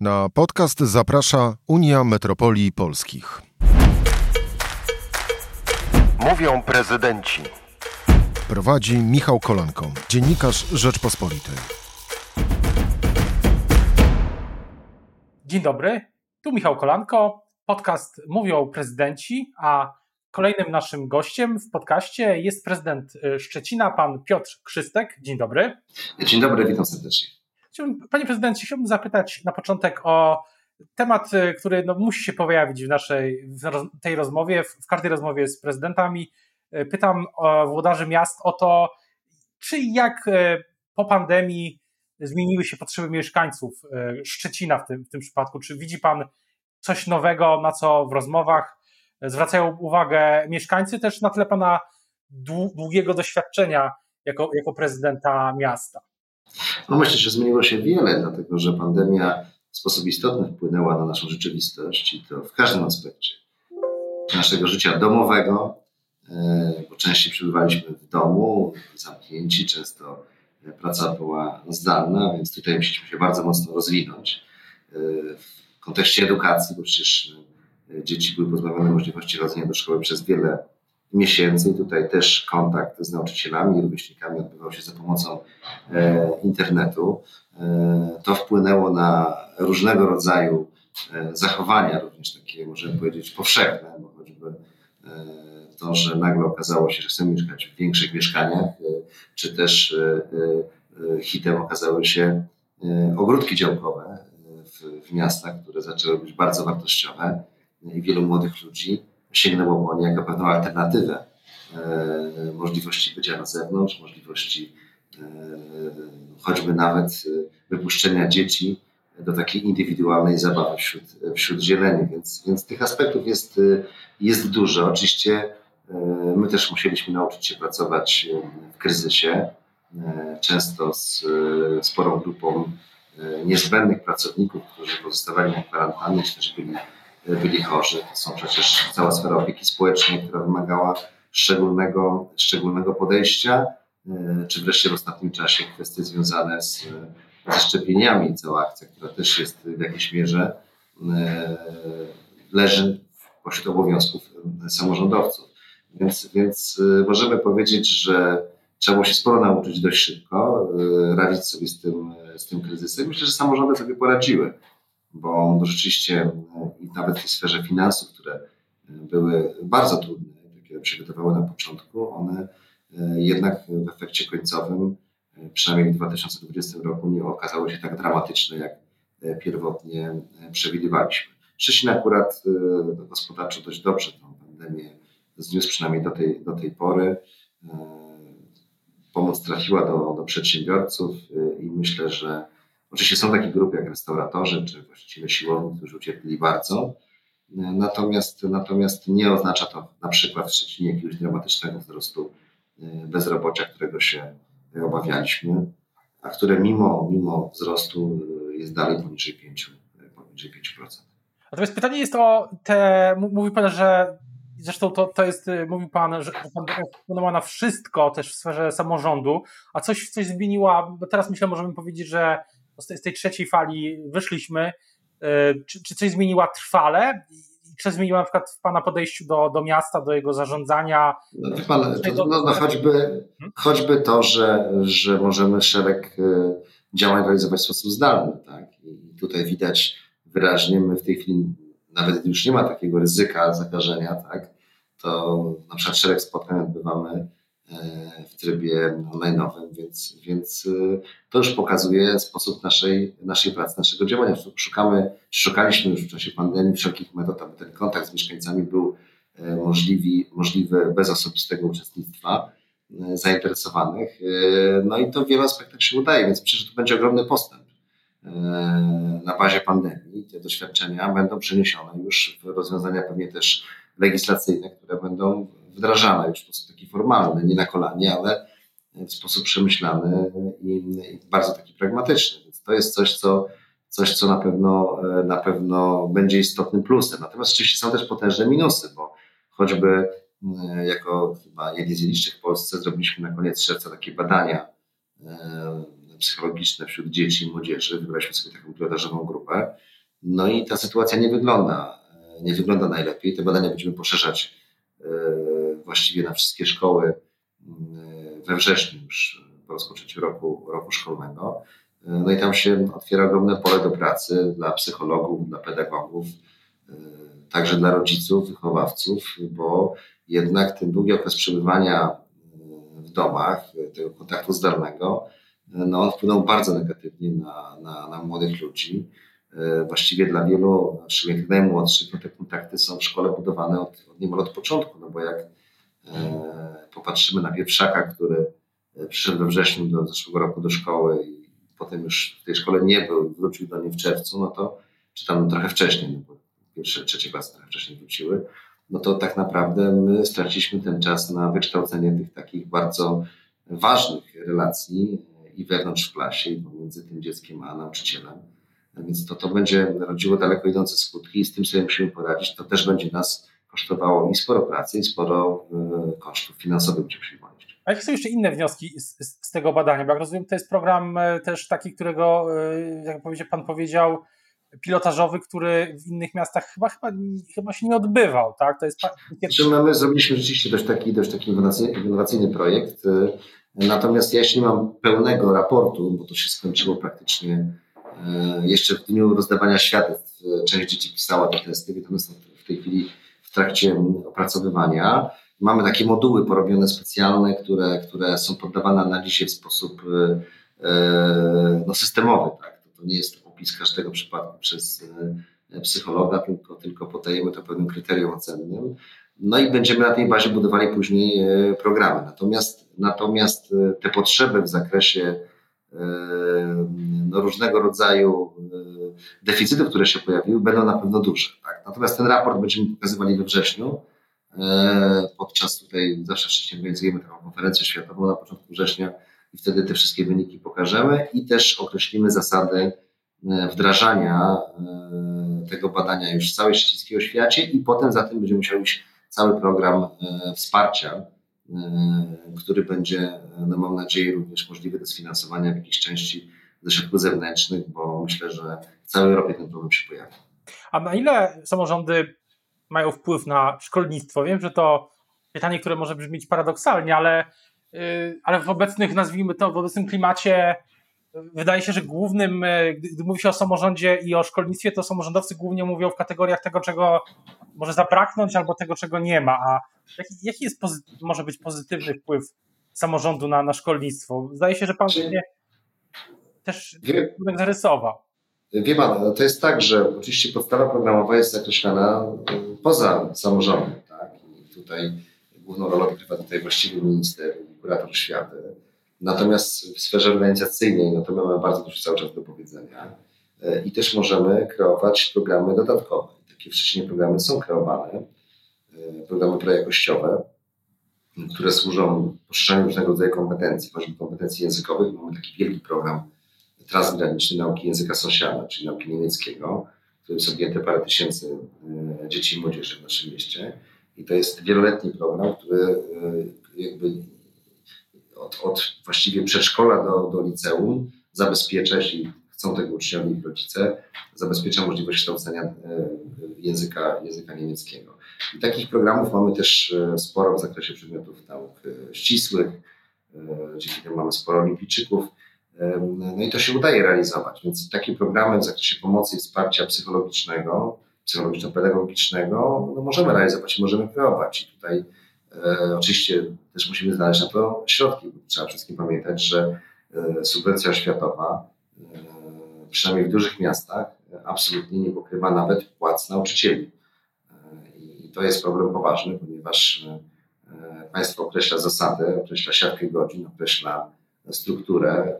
Na podcast zaprasza Unia Metropolii Polskich. Mówią prezydenci. Prowadzi Michał Kolanko, dziennikarz Rzeczpospolitej. Dzień dobry, tu Michał Kolanko. Podcast Mówią prezydenci, a kolejnym naszym gościem w podcaście jest prezydent y, Szczecina, pan Piotr Krzystek. Dzień dobry. Dzień dobry, witam serdecznie. Panie prezydencie, chciałbym zapytać na początek o temat, y, który no, musi się pojawić w naszej w tej rozmowie, w każdej rozmowie z prezydentami. Y, pytam włodarzy miast o to, czy jak po pandemii zmieniły się potrzeby mieszkańców Szczecina w tym, w tym przypadku. Czy widzi pan coś nowego, na co w rozmowach zwracają uwagę mieszkańcy, też na tle pana długiego doświadczenia jako, jako prezydenta miasta? No myślę, że zmieniło się wiele, dlatego że pandemia w sposób istotny wpłynęła na naszą rzeczywistość i to w każdym aspekcie naszego życia domowego, e, bo częściej przebywaliśmy w domu, zamknięci, często praca była zdalna, więc tutaj musieliśmy się bardzo mocno rozwinąć. E, w kontekście edukacji, bo przecież dzieci były pozbawione możliwości chodzenia do szkoły przez wiele miesięcy. Tutaj też kontakt z nauczycielami i rówieśnikami odbywał się za pomocą e, internetu. E, to wpłynęło na różnego rodzaju e, zachowania, również takie, możemy powiedzieć, powszechne, bo choćby to, że nagle okazało się, że chcemy mieszkać w większych mieszkaniach, czy też hitem okazały się ogródki działkowe w, w miastach, które zaczęły być bardzo wartościowe i wielu młodych ludzi sięgnęło po nie jako pewną alternatywę e, możliwości bycia na zewnątrz, możliwości e, choćby nawet e, wypuszczenia dzieci do takiej indywidualnej zabawy wśród, wśród zieleni. Więc, więc tych aspektów jest, jest dużo. Oczywiście my też musieliśmy nauczyć się pracować w kryzysie, często z sporą grupą niezbędnych pracowników, którzy pozostawali na kwarantannie, czy też byli byli chorzy. To są przecież cała sfera opieki społecznej, która wymagała szczególnego, szczególnego podejścia, e, czy wreszcie w ostatnim czasie kwestie związane z, ze szczepieniami, cała akcja, która też jest w jakiejś mierze e, leży pośród obowiązków samorządowców. Więc, więc e, możemy powiedzieć, że trzeba się sporo nauczyć dość szybko, radzić sobie z tym, z tym kryzysem. Myślę, że samorządy sobie poradziły bo rzeczywiście e, nawet w tej sferze finansów, które e, były bardzo trudne, się wydawały na początku, one e, jednak w efekcie końcowym, przynajmniej w 2020 roku, nie okazały się tak dramatyczne, jak pierwotnie przewidywaliśmy. Szczecin akurat gospodarczo dość dobrze tę pandemię zniósł, przynajmniej do tej, do tej pory. Pomoc trafiła do, do przedsiębiorców i myślę, że Oczywiście są takie grupy jak restauratorzy czy właściciele siłowni, którzy ucierpieli bardzo. Natomiast, natomiast nie oznacza to na przykład w Szczecinie jakiegoś dramatycznego wzrostu e, bezrobocia, którego się obawialiśmy, a które mimo, mimo wzrostu e, jest dalej poniżej 5%. Poniżej 5%. Natomiast pytanie jest o te, mówi Pan, że zresztą to, to jest, e, mówił Pan, że Pan wpłynęła na wszystko też w sferze samorządu, a coś, coś zmieniła, bo teraz myślę, możemy powiedzieć, że z tej, z tej trzeciej fali wyszliśmy, e, czy, czy coś zmieniła trwale? Czy zmieniła na przykład w Pana podejściu do, do miasta, do jego zarządzania? No, pan, to, no, no, choćby, hmm? choćby to, że, że możemy szereg e, działań realizować w sposób zdalny. Tak? I tutaj widać wyraźnie, my w tej chwili nawet już nie ma takiego ryzyka zakażenia, tak? to na przykład szereg spotkań odbywamy w trybie online'owym, więc, więc y, to już pokazuje sposób naszej, naszej pracy, naszego działania. Szukamy, szukaliśmy już w czasie pandemii wszelkich metod, aby ten kontakt z mieszkańcami był e, możliwy, możliwy bez osobistego uczestnictwa e, zainteresowanych. E, no i to w wielu aspektach się udaje, więc że to będzie ogromny postęp na bazie pandemii. Te doświadczenia będą przeniesione już w rozwiązania pewnie też legislacyjne, które będą wdrażana już w sposób formalny, nie na kolanie, ale w sposób przemyślany i, bardzo taki pragmatyczny. Więc to jest coś, co, coś, co na pewno, na pewno będzie istotnym plusem. Natomiast oczywiście są też potężne minusy, bo choćby e, jako chyba jedni z licznych w Polsce zrobiliśmy na koniec czerwca takie badania e, psychologiczne wśród dzieci i młodzieży. Wybraliśmy sobie taką pilotażową grupę. No i ta sytuacja nie wygląda, nie wygląda najlepiej. Te badania będziemy poszerzać właściwie na wszystkie szkoły we wrześniu już po rozpoczęciu roku, roku szkolnego. No i tam się otwiera ogromne pole do pracy dla psychologów, dla pedagogów, także dla rodziców, wychowawców, bo jednak ten długi okres przebywania w domach, tego kontaktu zdalnego, no on wpłynął bardzo negatywnie na, na, na młodych ludzi. Właściwie dla wielu, szczególnie tych najmłodszych, no te kontakty są w szkole budowane od, od niemal od początku, no bo jak e, popatrzymy na pierwszaka, który przyszedł we wrześniu do zeszłego roku do szkoły i potem już w tej szkole nie był wrócił do niej w czerwcu, no to, czy tam trochę wcześniej, no bo pierwsze, trzecie klasy trochę wcześniej wróciły, no to tak naprawdę my straciliśmy ten czas na wykształcenie tych takich bardzo ważnych relacji i wewnątrz w klasie, i pomiędzy tym dzieckiem a nauczycielem. Więc to, to będzie rodziło daleko idące skutki i z tym sobie musimy poradzić. To też będzie nas kosztowało i sporo pracy, i sporo y, kosztów finansowych ponieść. A jakie są jeszcze inne wnioski z, z, tego badania? Bo jak rozumiem, to jest program e, też taki, którego, e, jak pan powiedział, pilotażowy, który w innych miastach chyba, chyba, chyba się nie odbywał, tak? To jest... Znaczy, my zrobiliśmy rzeczywiście dość taki, dość taki innowacyjny, innowacyjny projekt, natomiast ja jeszcze nie mam pełnego raportu, bo to się skończyło praktycznie jeszcze w dniu rozdawania świadectw. Część dzieci pisała te testy, natomiast w tej chwili trakcie opracowywania. Mamy takie moduły porobione specjalne, które, które są poddawane analizie w sposób y, no, systemowy. Tak? To nie jest opis każdego przypadku przez e, psychologa, tylko, tylko podajemy to pewnym kryterium ocennym. No i będziemy na tej bazie budowali później e, programy. Natomiast, natomiast e, te potrzeby w zakresie no, różnego rodzaju deficytów, które się pojawiły, będą na pewno duże. Tak? Natomiast ten raport będziemy pokazywali we wrześniu. Podczas tutaj zawsze wcześniej organizujemy taką konferencję światową na początku września i wtedy te wszystkie wyniki pokażemy i też określimy zasady E, wdrażania e, tego badania już w całej szczecińskiej oświacie i potem za tym będzie musiał iść cały program e, wsparcia, który będzie, no mam nadzieję, również możliwy do sfinansowania w jakiejś części ze środków zewnętrznych, bo myślę, że w całej Europie ten problem się pojawi. A na ile samorządy mają wpływ na szkolnictwo? Wiem, że to pytanie, które może brzmieć paradoksalnie, ale, y, ale w obecnych, nazwijmy to, w obecnym klimacie wydaje się, że głównym, e, gdy mówi się o samorządzie i o szkolnictwie, to samorządowcy głównie mówią w kategoriach tego, czego może zabraknąć, albo tego, czego nie ma. A jaki, jaki jest może być pozytywny wpływ samorządu na, na szkolnictwo? Zdaje się, że pan mnie też wie, zarysował. Wie pan, no to jest tak, że oczywiście podstawa programowa jest zakreślana poza samorządem. Tak? I tutaj główną rolę odgrywa tutaj właściwy minister i kurator świata Natomiast w sferze organizacyjnej, no to mamy bardzo dużo cały czas do powiedzenia e, i też możemy kreować programy dodatkowe. Takie wcześniej programy są kreowane, e, programy projakościowe, które służą poszerzaniu różnego rodzaju kompetencji, choćby kompetencji językowych. Mamy taki wielki program transgraniczny nauki języka sąsiada, czyli nauki niemieckiego, w którym są objęte parę tysięcy e, dzieci i młodzieży w naszym mieście. I to jest wieloletni program, który jakby od, od właściwie przedszkola do, do liceum zabezpiecza, jeśli chcą tego uczniowie i rodzice, zabezpiecza możliwość kształcenia e, języka, języka niemieckiego. I takich programów mamy też e, sporo w zakresie przedmiotów nauk e, ścisłych, dzięki temu mamy sporo olimpijczyków, no i to się udaje realizować, więc takie programy w zakresie pomocy i wsparcia psychologicznego, psychologiczno-pedagogicznego no możemy realizować możemy kreować. I tutaj E, oczywiście też musimy znaleźć na to środki. Trzeba wszystkim pamiętać, że e, subwencja oświatowa, e, przynajmniej w dużych miastach, absolutnie nie pokrywa nawet płac nauczycieli. I to jest problem poważny, ponieważ państwo określa zasady, określa siatkę godzin, określa strukturę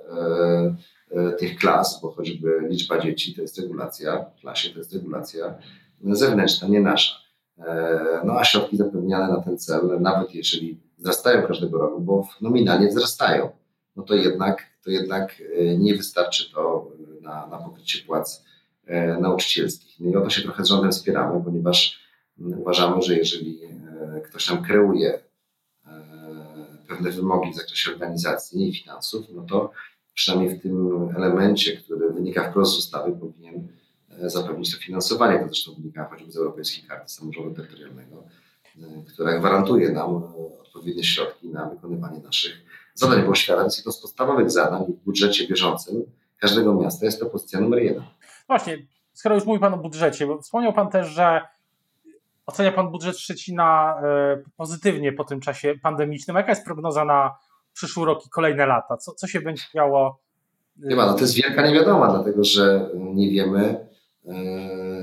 tych klas, bo choćby liczba dzieci to jest regulacja w klasie, to jest regulacja zewnętrzna, nie nasza. E, no a środki zapewniane na ten cel, nawet jeżeli wzrastają każdego roku, bo nominalnie wzrastają, no to jednak, to jednak e, nie wystarczy to na, na pokrycie płac e, nauczycielskich. No i o to się trochę z rządem wspieramy, ponieważ uważamy, że jeżeli ktoś nam kreuje pewne wymogi w zakresie organizacji i finansów, no to przynajmniej w tym elemencie, który wynika wprost z ustawy, powinien zapewnić to finansowanie. To zresztą wynika choćby z Europejskiej Karty Samorządu Terytorialnego, która gwarantuje nam odpowiednie środki na wykonywanie naszych zadań, bo oświata jest z podstawowych zadań w budżecie bieżącym każdego miasta. Jest to pozycja numer jeden. Właśnie, skoro już mówi Pan o budżecie, wspomniał Pan też, że ocenia Pan budżet Szczecina e, pozytywnie po tym czasie pandemicznym. Jaka jest prognoza na przyszły rok i kolejne lata? Co, co się będzie działo? Nie ma, no to jest wielka niewiadoma, dlatego że nie wiemy, e,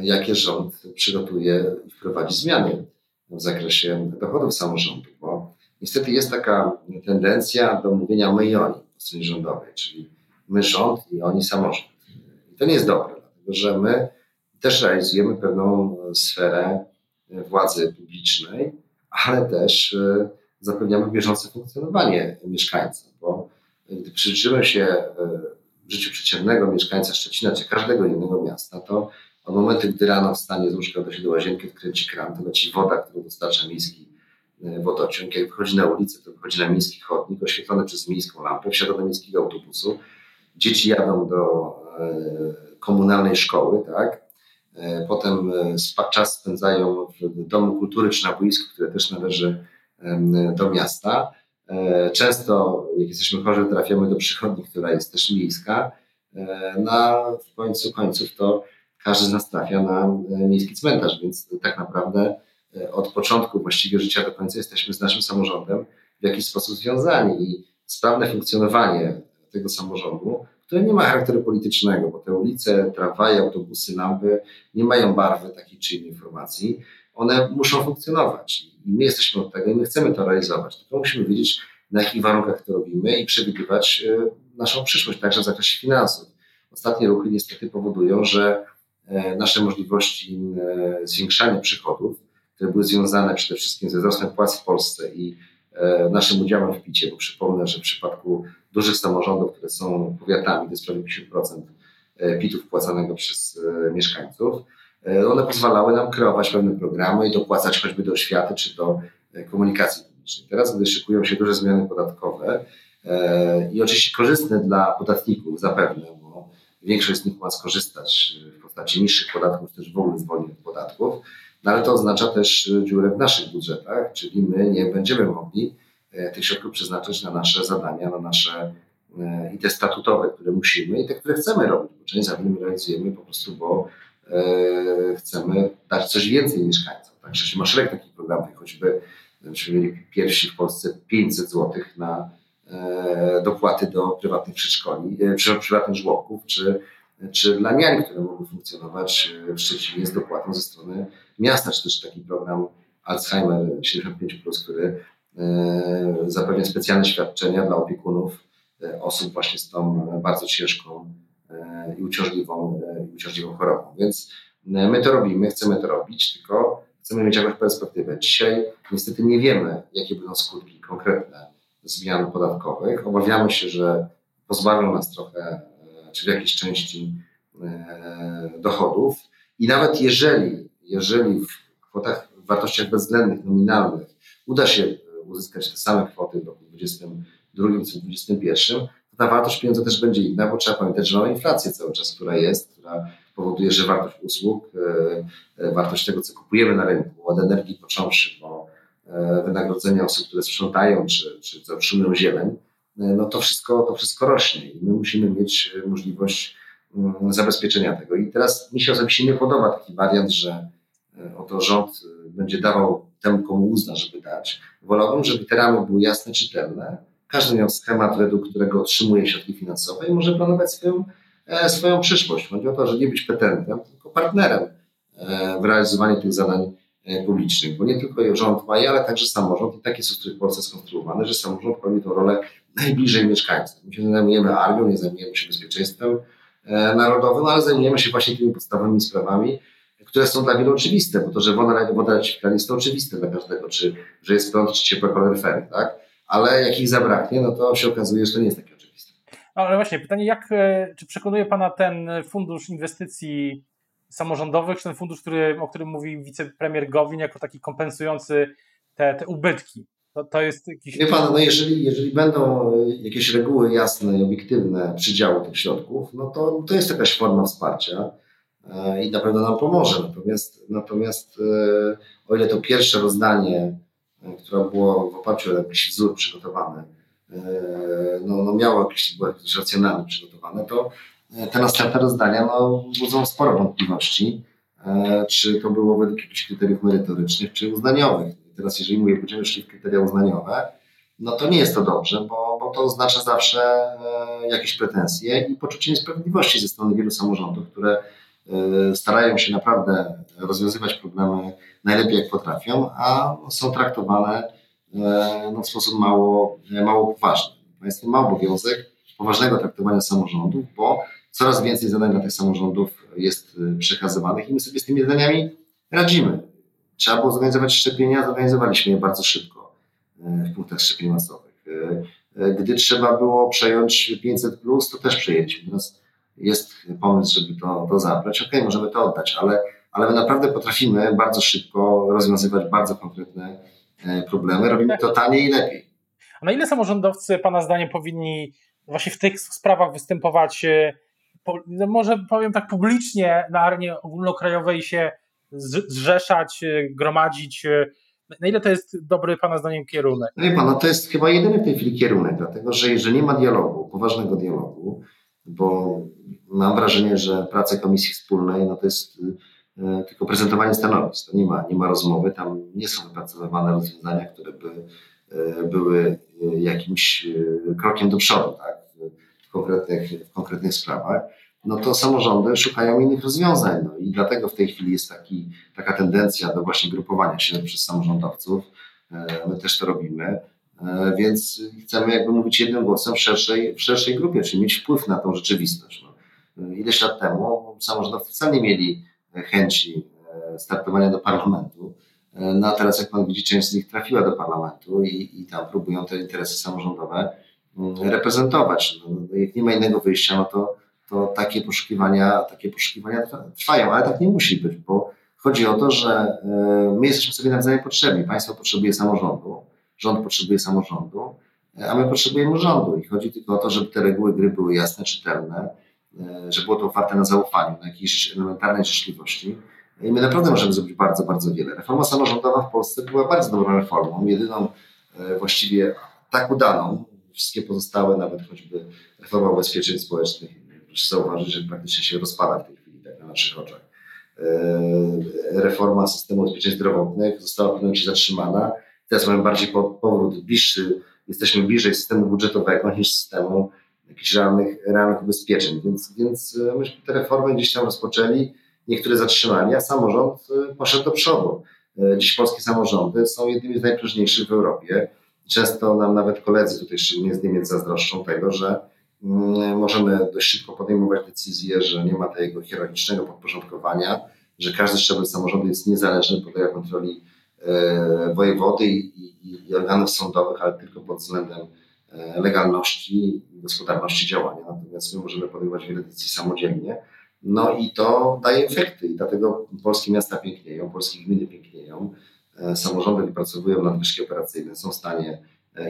jakie rząd przygotuje i wprowadzi zmiany w zakresie dochodów samorządu, bo niestety jest taka tendencja do mówienia my i oni po stronie rządowej, czyli my rząd i oni samorząd. I to nie jest dobre, dlatego że my też realizujemy pewną sferę władzy publicznej, ale też e, zapewniamy bieżące funkcjonowanie mieszkańców, bo gdy przyjrzymy się e, życiu przeciętnego mieszkańca Szczecina czy każdego innego miasta, to od momentu, gdy rano wstanie z łóżka, do się do łazienki, odkręci kran, to leci woda, którą dostarcza miejski e, wodociąg. Jak wychodzi na ulicę, to wychodzi na miejski chodnik oświetlony przez miejską lampę, wsiada do miejskiego autobusu. Dzieci jadą do komunalnej szkoły, tak? E, potem e, czas spędzają w Domu Kultury czy na boisku, które też należy do miasta. E, często, jak jesteśmy chorzy, trafiamy do przychodni, która jest też miejska. Na w końcu końców to każdy z nas trafia na miejski cmentarz, więc tak naprawdę od początku właściwie życia do końca jesteśmy z naszym samorządem w jakiś sposób związani i sprawne funkcjonowanie tego samorządu które nie ma charakteru politycznego, bo te ulice, tramwaje, autobusy, lampy nie mają barwy takiej czy innej informacji. One muszą funkcjonować i my jesteśmy od tego i my chcemy to realizować. Tylko musimy wiedzieć, na jakich warunkach to robimy i przewidywać e, naszą przyszłość, także w zakresie finansów. Ostatnie ruchy niestety powodują, że e, nasze możliwości e, zwiększania przychodów, które były związane przede wszystkim ze wzrostem płac w Polsce i E, naszym udziałem w PIT-ie, bo przypomnę, że w przypadku dużych samorządów, które są powiatami, to jest prawie 50% e, PIT-u wpłacanego przez e, mieszkańców, one pozwalały nam kreować pewne programy i dopłacać choćby do oświaty czy do komunikacji publicznej. Teraz, gdy szykują się duże zmiany podatkowe i oczywiście korzystne dla podatników zapewne, bo większość z nich ma skorzystać w postaci niższych podatków, też w ogóle zwolnień od podatków, no ale to oznacza też e, dziurę w naszych budżetach, czyli my nie będziemy mogli e, tych środków przeznaczyć na nasze zadania, na nasze e, i te statutowe, które musimy, i te, które chcemy robić, bo część zadań realizujemy po prostu, bo chcemy dać coś więcej mieszkańcom. Także ma szereg takich programów, choćby myśmy mieli pierwsi w Polsce 500 zł na dopłaty do prywatnych przedszkoli, prywatnych żłobków, czy czy dla niań, które mogły funkcjonować e, w Szczecinie z dopłatą ze strony miasta, czy też taki program Alzheimer 75+, który e, zapewnia specjalne świadczenia dla opiekunów e, osób właśnie z tą bardzo ciężką i uciążliwą, uciążliwą chorobą. Więc my to robimy, chcemy to robić, tylko chcemy mieć jakąś perspektywę. Dzisiaj niestety nie wiemy, jakie będą skutki konkretne zmian podatkowych. Obawiamy się, że pozbawią nas trochę czy w jakiejś części e, dochodów. I nawet jeżeli, jeżeli w kwotach, w wartościach bezwzględnych, nominalnych uda się uzyskać te same kwoty w roku 2022 czy 2021, to ta wartość pieniądza też będzie inna, bo trzeba pamiętać, że mamy inflację cały czas, która jest, która powoduje, że wartość usług, e, e, wartość tego, co kupujemy na rynku, od energii począwszy, bo wynagrodzenia osób, które sprzątają, czy, czy co utrzymują zieleń, no to wszystko, to wszystko rośnie i my musimy mieć możliwość mm, zabezpieczenia tego. I teraz mi się osobiście nie podoba taki wariant, że e, oto rząd e, będzie dawał temu, komu uzna, żeby dać. Wolałbym, żeby te ramy były jasne, czytelne. Każdy miał schemat, według którego otrzymuje środki finansowe i może planować swoją, e, swoją przyszłość. Chodzi o to, że nie być petentem, tylko partnerem w realizowaniu tych zadań publicznych, bo nie tylko rząd ma ale także samorząd i tak jest w Polsce skonstruowany, że samorząd pełni tę rolę najbliżej mieszkańców. My się zajmujemy armią, nie zajmujemy się bezpieczeństwem e, narodowym, ale zajmujemy się właśnie tymi podstawowymi sprawami, które są dla wielu oczywiste, bo to, że woda, woda jest to oczywiste dla każdego, czy że jest prąd, czy ciepłe kaloryfery, tak? Ale jak ich zabraknie, no to się okazuje, że to nie jest takie oczywiste. No, ale właśnie, pytanie, jak, e, czy przekonuje Pana ten fundusz inwestycji samorządowych, czy ten fundusz, który, o którym mówi wicepremier Gowin, jako taki kompensujący te, te ubytki To, to jest jakiś... Wie pan, no jeżeli, jeżeli będą jakieś reguły jasne i obiektywne przydziału tych środków, no to, to jest jakaś forma wsparcia e, i na pewno nam pomoże. Natomiast, natomiast e, o ile to pierwsze rozdanie, e, które było w oparciu o jakiś wzór przygotowany, no, no miało jakieś, było jakieś przygotowane, to te następne rozdania no, budzą sporo wątpliwości, czy to było według jakichś kryteriów merytorycznych, czy uznaniowych teraz jeżeli mówię, będziemy szli w kryteria uznaniowe, no to nie jest to dobrze, bo, bo to oznacza zawsze e, jakieś pretensje i poczucie niesprawiedliwości ze strony wielu samorządów, które e, starają się naprawdę rozwiązywać problemy najlepiej jak potrafią, a są traktowane e, no, w sposób mało, mało poważny. Państwo ma obowiązek poważnego traktowania samorządów, bo coraz więcej zadań dla tych samorządów jest przekazywanych i my sobie z tymi zadaniami radzimy. Trzeba było zorganizować szczepienia, zorganizowaliśmy je bardzo szybko e, w punktach szczepień masowych. E, e, gdy trzeba było przejąć 500, to też przejęliśmy. Teraz jest pomysł, żeby to, to zabrać. Okej, okay, możemy to oddać, ale, ale my naprawdę potrafimy bardzo szybko rozwiązywać bardzo konkretne problemy. Robimy to taniej i lepiej. A na ile samorządowcy, Pana zdaniem, powinni właśnie w tych sprawach występować, no może powiem tak publicznie, na arenie ogólnokrajowej się zrzeszać, e, gromadzić. E, na ile to jest dobry Pana zdaniem kierunek? No wie Pana, to jest chyba jedyny w tej chwili kierunek, dlatego że jeżeli nie ma dialogu, poważnego dialogu, bo mam wrażenie, że praca Komisji Wspólnej no to jest e, tylko prezentowanie stanowisk. To nie ma, nie ma rozmowy, tam nie są wypracowywane rozwiązania, które by były jakimś krokiem do przodu tak, w, konkretnych, w konkretnych sprawach no to samorządy szukają innych rozwiązań. No i dlatego w tej chwili jest taki, taka tendencja do właśnie grupowania się przez samorządowców. E, my też to robimy, e, więc chcemy jakby mówić jednym głosem w szerszej, w szerszej grupie, czyli mieć wpływ na tą rzeczywistość. No. E, ileś lat temu samorządowcy wcale nie mieli chęci startowania do parlamentu. No a teraz, jak pan widzi, część z nich trafiła do parlamentu i, i tam próbują te interesy samorządowe mm, reprezentować. No, no, jak nie ma innego wyjścia, no to to takie poszukiwania, takie poszukiwania trwają, ale tak nie musi być, bo chodzi o to, że e, my jesteśmy sobie nawzajem potrzebni. Państwo potrzebuje samorządu, rząd potrzebuje samorządu, e, a my potrzebujemy rządu. I chodzi tylko o to, żeby te reguły gry były jasne, czytelne, e, żeby było to oparte na zaufaniu, na jakiejś elementarnej życzliwości. I my naprawdę możemy zrobić bardzo, bardzo wiele. Reforma samorządowa w Polsce była bardzo dobrą reformą, jedyną właściwie tak udaną. Wszystkie pozostałe, nawet choćby reforma ubezpieczeń społecznych, Proszę zauważyć, że praktycznie się rozpada w tej chwili tak na naszych oczach. E, reforma systemu ubezpieczeń zdrowotnych została w pewnym zatrzymana. Teraz mamy bardziej powrót bliższy, jesteśmy bliżej systemu budżetowego niż systemu jakichś realnych, realnych ubezpieczeń. Więc, więc e, myśmy te reformy gdzieś tam rozpoczęli, niektóre zatrzymali, a samorząd e, poszedł do przodu. Dziś polskie samorządy są jednymi z najpróżniejszych w Europie. Często nam nawet koledzy tutaj, szczególnie z Niemiec, zazdroszczą tego, że Mm, możemy dość szybko podejmować decyzje, że nie ma tego hierarchicznego podporządkowania, że każdy szczebel samorządu jest niezależny, podlega kontroli e, wojewody i, i, organów sądowych, ale tylko pod względem e, legalności i gospodarności działania. Natomiast my możemy podejmować wiele decyzji samodzielnie. No i to daje efekty i dlatego polskie miasta pięknieją, polskie gminy pięknieją, e, samorządy wypracowują nadwyżki operacyjne, są w stanie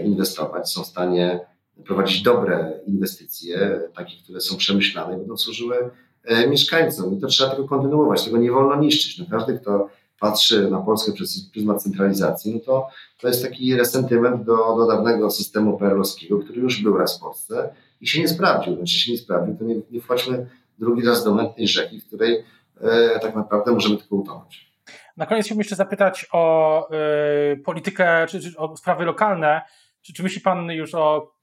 inwestować, są w stanie prowadzić dobre inwestycje, takie, które są przemyślane i będą służyły e, mieszkańcom. I to trzeba tego kontynuować, tego nie wolno niszczyć. No każdy, kto patrzy na Polskę przez pryzmat centralizacji, no to, to jest taki resentyment do, do dawnego systemu perlowskiego, który już był raz w Polsce i się nie sprawdził. Znaczy się nie sprawdził, to nie, nie wchodźmy drugi raz do mętnej rzeki, w której e, tak naprawdę możemy tylko utonąć. Na koniec chciałbym jeszcze zapytać o y, politykę, czy, czy, o sprawy lokalne. Czy, czy myśli Pan już o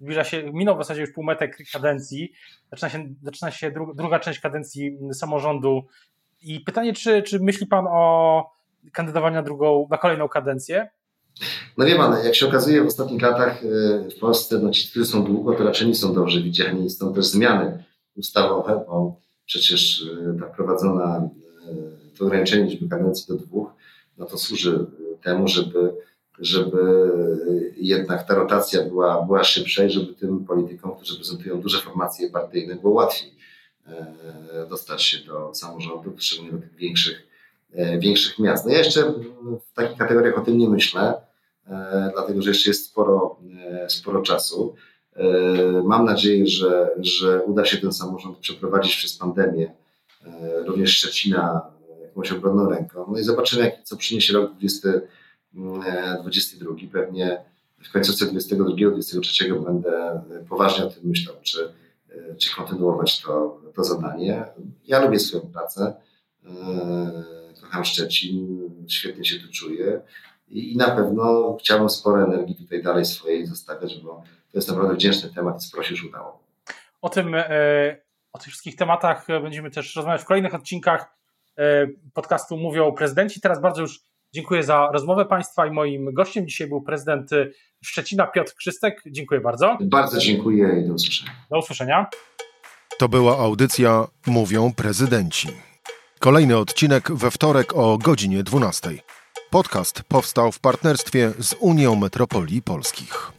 zbliża się, minął w zasadzie już półmetek kadencji, zaczyna się, zaczyna się dru, druga część kadencji samorządu i pytanie, czy, czy myśli Pan o kandydowaniu na drugą, na kolejną kadencję? No wie Pan, jak się okazuje w ostatnich latach e, w Polsce, no ci, którzy są długo, to raczej nie są dobrze widziani. Są też zmiany ustawowe, bo przecież e, ta wprowadzona e, to ograniczenie liczby kadencji do dwóch, no to służy temu, żeby żeby jednak ta rotacja była, była szybsza i żeby tym politykom, którzy prezentują duże formacje partyjne, było łatwiej dostać się do samorządów, szczególnie do tych większych, e, większych miast. No ja jeszcze w takich kategoriach o tym nie myślę, dlatego że jeszcze jest sporo, sporo czasu. Mam nadzieję, że, że uda się ten samorząd przeprowadzić przez pandemię, również Szczecina jakąś obronną ręką. No i zobaczymy, co przyniesie rok 2022. Pewnie w końcówce 22-23 będę poważnie o tym myślał, czy, czy kontynuować to, to zadanie. Ja lubię swoją pracę, kocham Szczecin, świetnie się tu czuję i, na pewno chciałbym sporo energii tutaj dalej swojej zostawiać, bo to jest naprawdę wdzięczny temat i sporo się już udało. O tym, e, o tych wszystkich tematach będziemy też rozmawiać w kolejnych odcinkach e, podcastu Mówią Prezydenci. Teraz bardzo już Dziękuję za rozmowę Państwa i moim gościem dzisiaj był prezydent Szczecina Piotr Krzystek. Dziękuję bardzo. Bardzo dziękuję i do usłyszenia. Do usłyszenia. To była audycja Mówią Prezydenci. Kolejny odcinek we wtorek o godzinie 12. Podcast powstał w partnerstwie z Unią Metropolii Polskich.